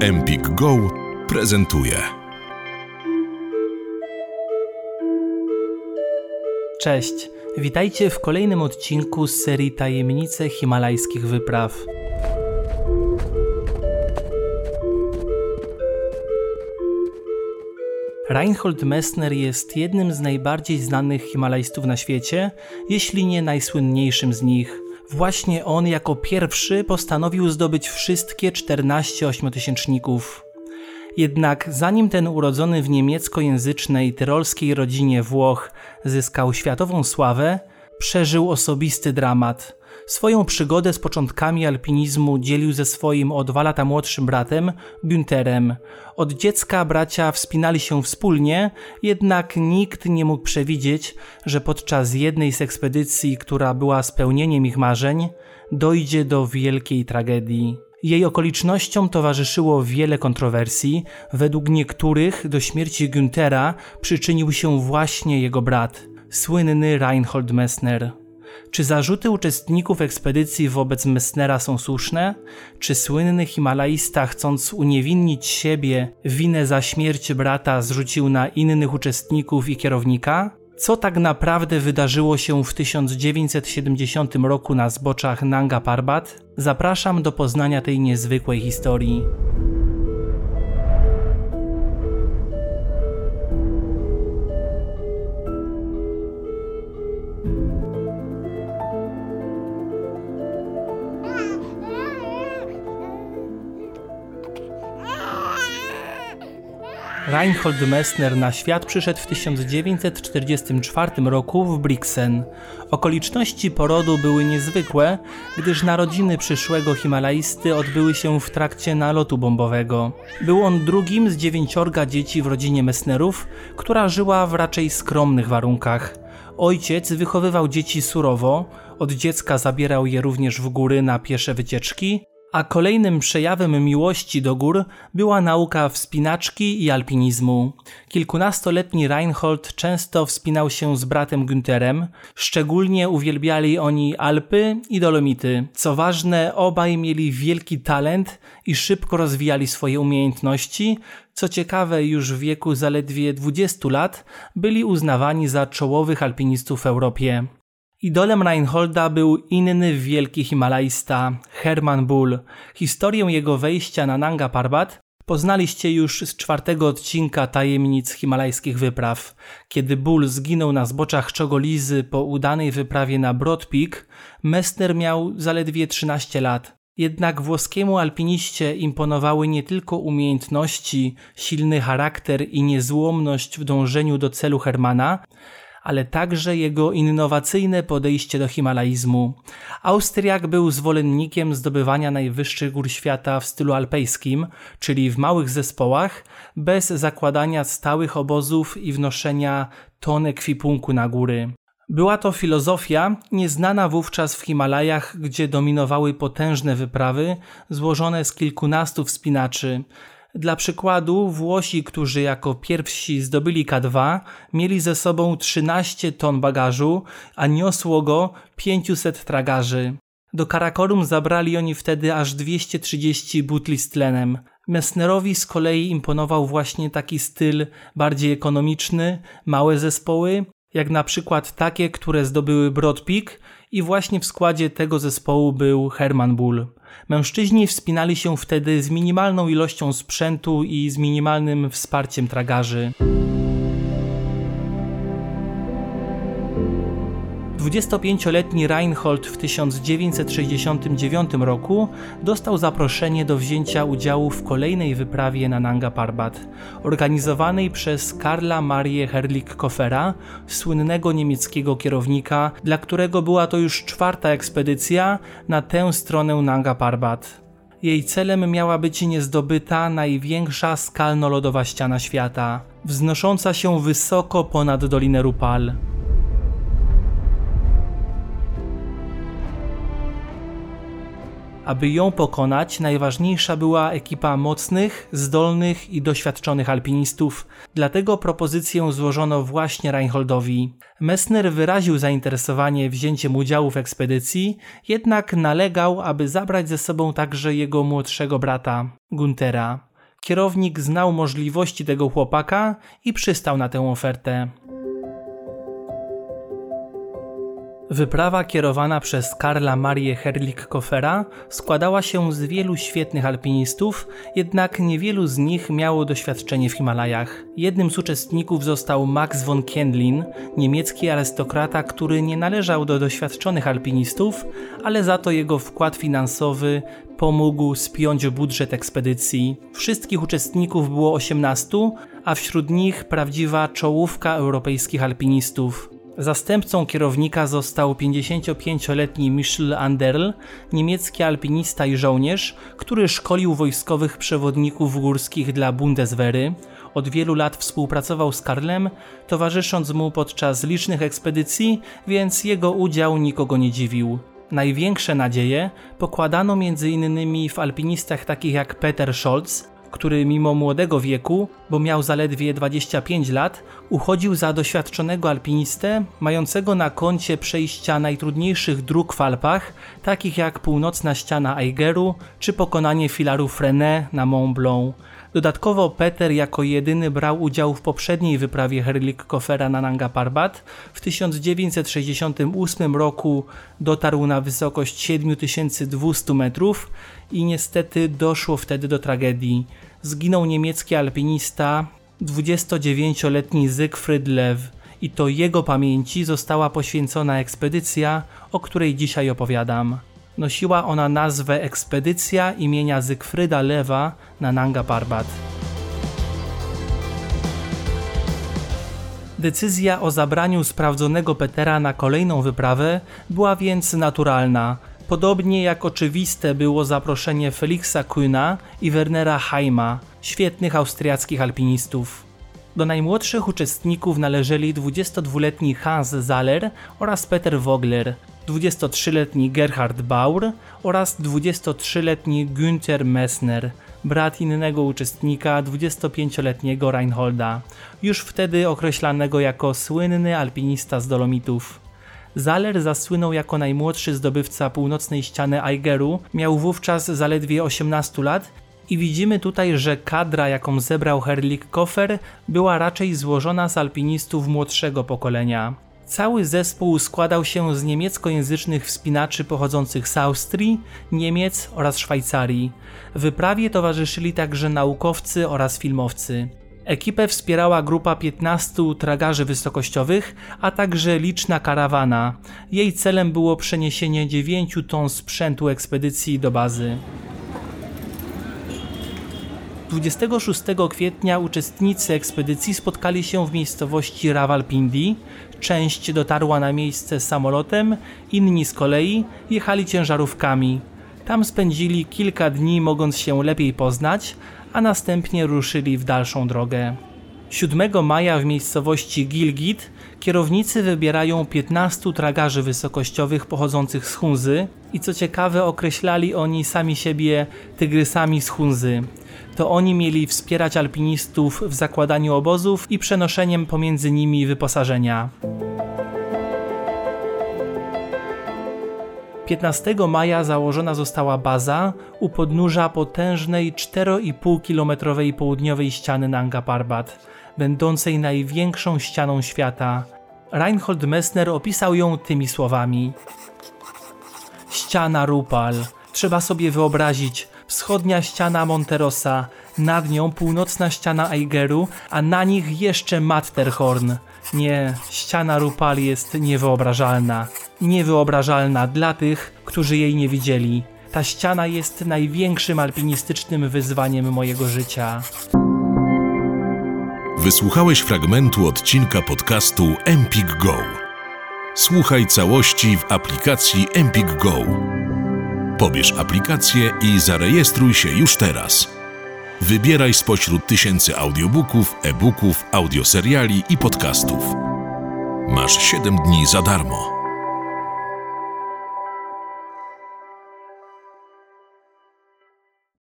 Empik Go prezentuje. Cześć, witajcie w kolejnym odcinku z serii Tajemnice Himalajskich Wypraw. Reinhold Messner jest jednym z najbardziej znanych himalajstów na świecie, jeśli nie najsłynniejszym z nich. Właśnie on jako pierwszy postanowił zdobyć wszystkie 14 ośmiotysięczników. Jednak zanim ten urodzony w niemieckojęzycznej tyrolskiej rodzinie Włoch zyskał światową sławę, przeżył osobisty dramat. Swoją przygodę z początkami alpinizmu dzielił ze swoim o dwa lata młodszym bratem, Günterem. Od dziecka bracia wspinali się wspólnie, jednak nikt nie mógł przewidzieć, że podczas jednej z ekspedycji, która była spełnieniem ich marzeń, dojdzie do wielkiej tragedii. Jej okolicznościom towarzyszyło wiele kontrowersji, według niektórych do śmierci Günthera przyczynił się właśnie jego brat, słynny Reinhold Messner. Czy zarzuty uczestników ekspedycji wobec Messnera są słuszne? Czy słynny Himalajista, chcąc uniewinnić siebie, winę za śmierć brata zrzucił na innych uczestników i kierownika? Co tak naprawdę wydarzyło się w 1970 roku na zboczach Nanga Parbat? Zapraszam do poznania tej niezwykłej historii. Reinhold Messner na świat przyszedł w 1944 roku w Brixen. Okoliczności porodu były niezwykłe, gdyż narodziny przyszłego Himalajsty odbyły się w trakcie nalotu bombowego. Był on drugim z dziewięciorga dzieci w rodzinie Messnerów, która żyła w raczej skromnych warunkach. Ojciec wychowywał dzieci surowo, od dziecka zabierał je również w góry na piesze wycieczki, a kolejnym przejawem miłości do gór była nauka wspinaczki i alpinizmu. Kilkunastoletni Reinhold często wspinał się z bratem Günterem, szczególnie uwielbiali oni Alpy i Dolomity. Co ważne, obaj mieli wielki talent i szybko rozwijali swoje umiejętności, co ciekawe, już w wieku zaledwie 20 lat byli uznawani za czołowych alpinistów w Europie. Idolem Reinholda był inny wielki Himalajsta, Herman Bull. Historię jego wejścia na Nanga Parbat poznaliście już z czwartego odcinka Tajemnic Himalajskich Wypraw. Kiedy Bull zginął na zboczach Czogolizy po udanej wyprawie na Broad Peak, Messner miał zaledwie 13 lat. Jednak włoskiemu alpiniście imponowały nie tylko umiejętności, silny charakter i niezłomność w dążeniu do celu Hermana, ale także jego innowacyjne podejście do himalaizmu. Austriak był zwolennikiem zdobywania najwyższych gór świata w stylu alpejskim, czyli w małych zespołach, bez zakładania stałych obozów i wnoszenia ton ekwipunku na góry. Była to filozofia nieznana wówczas w Himalajach, gdzie dominowały potężne wyprawy złożone z kilkunastu wspinaczy, dla przykładu, Włosi, którzy jako pierwsi zdobyli K2, mieli ze sobą 13 ton bagażu, a niosło go 500 tragarzy. Do Karakorum zabrali oni wtedy aż 230 butli z tlenem. Messnerowi z kolei imponował właśnie taki styl bardziej ekonomiczny, małe zespoły, jak na przykład takie, które zdobyły Broad Peak i właśnie w składzie tego zespołu był Herman Bull. Mężczyźni wspinali się wtedy z minimalną ilością sprzętu i z minimalnym wsparciem tragarzy. 25-letni Reinhold w 1969 roku dostał zaproszenie do wzięcia udziału w kolejnej wyprawie na Nanga Parbat, organizowanej przez Karla Marię Herlik-Kofera, słynnego niemieckiego kierownika, dla którego była to już czwarta ekspedycja na tę stronę Nanga Parbat. Jej celem miała być niezdobyta największa skalno-lodowa ściana świata, wznosząca się wysoko ponad Dolinę Rupal. Aby ją pokonać, najważniejsza była ekipa mocnych, zdolnych i doświadczonych alpinistów, dlatego propozycję złożono właśnie Reinholdowi. Messner wyraził zainteresowanie wzięciem udziału w ekspedycji, jednak nalegał, aby zabrać ze sobą także jego młodszego brata, Guntera. Kierownik znał możliwości tego chłopaka i przystał na tę ofertę. Wyprawa kierowana przez Karla Marię Herlik-Kofera składała się z wielu świetnych alpinistów, jednak niewielu z nich miało doświadczenie w Himalajach. Jednym z uczestników został Max von Kendlin, niemiecki arystokrata, który nie należał do doświadczonych alpinistów, ale za to jego wkład finansowy pomógł spiąć budżet ekspedycji. Wszystkich uczestników było 18, a wśród nich prawdziwa czołówka europejskich alpinistów. Zastępcą kierownika został 55-letni Michel Anderl, niemiecki alpinista i żołnierz, który szkolił wojskowych przewodników górskich dla Bundeswehry. Od wielu lat współpracował z Karlem, towarzysząc mu podczas licznych ekspedycji, więc jego udział nikogo nie dziwił. Największe nadzieje pokładano m.in. w alpinistach takich jak Peter Scholz, który mimo młodego wieku, bo miał zaledwie 25 lat, uchodził za doświadczonego alpinistę, mającego na koncie przejścia najtrudniejszych dróg w Alpach, takich jak północna ściana Aigeru czy pokonanie filaru Frenet na Mont Blanc. Dodatkowo Peter jako jedyny brał udział w poprzedniej wyprawie Herlik-Kofera na Nanga Parbat. W 1968 roku dotarł na wysokość 7200 metrów i niestety doszło wtedy do tragedii. Zginął niemiecki alpinista, 29-letni Siegfried Lew i to jego pamięci została poświęcona ekspedycja, o której dzisiaj opowiadam. Nosiła ona nazwę Ekspedycja imienia Zygfryda Lewa na Nanga Parbat. Decyzja o zabraniu sprawdzonego Petera na kolejną wyprawę była więc naturalna, podobnie jak oczywiste było zaproszenie Felixa Kühna i Wernera Heima, świetnych austriackich alpinistów. Do najmłodszych uczestników należeli 22-letni Hans Zahler oraz Peter Vogler, 23-letni Gerhard Baur oraz 23-letni Günther Messner, brat innego uczestnika, 25-letniego Reinholda, już wtedy określanego jako słynny alpinista z Dolomitów. Zaler zasłynął jako najmłodszy zdobywca północnej ściany Aigeru, miał wówczas zaledwie 18 lat i widzimy tutaj, że kadra, jaką zebrał Herlik Koffer, była raczej złożona z alpinistów młodszego pokolenia. Cały zespół składał się z niemieckojęzycznych wspinaczy pochodzących z Austrii, Niemiec oraz Szwajcarii. Wyprawie towarzyszyli także naukowcy oraz filmowcy. Ekipę wspierała grupa 15 tragarzy wysokościowych, a także liczna karawana. Jej celem było przeniesienie 9 ton sprzętu ekspedycji do bazy. 26 kwietnia uczestnicy ekspedycji spotkali się w miejscowości Rawalpindi. Część dotarła na miejsce samolotem, inni z kolei jechali ciężarówkami. Tam spędzili kilka dni, mogąc się lepiej poznać, a następnie ruszyli w dalszą drogę. 7 maja w miejscowości Gilgit kierownicy wybierają 15 tragarzy wysokościowych pochodzących z Hunzy i co ciekawe określali oni sami siebie tygrysami z Hunzy to oni mieli wspierać alpinistów w zakładaniu obozów i przenoszeniem pomiędzy nimi wyposażenia. 15 maja założona została baza u podnóża potężnej 4,5-kilometrowej południowej ściany Nanga Parbat, będącej największą ścianą świata. Reinhold Messner opisał ją tymi słowami: Ściana Rupal. Trzeba sobie wyobrazić, wschodnia ściana Monterosa, nad nią północna ściana Aigeru, a na nich jeszcze Matterhorn. Nie, ściana Rupali jest niewyobrażalna. Niewyobrażalna dla tych, którzy jej nie widzieli. Ta ściana jest największym alpinistycznym wyzwaniem mojego życia. Wysłuchałeś fragmentu odcinka podcastu Empik Go. Słuchaj całości w aplikacji Empik Go. Pobierz aplikację i zarejestruj się już teraz. Wybieraj spośród tysięcy audiobooków, e-booków, audioseriali i podcastów. Masz 7 dni za darmo.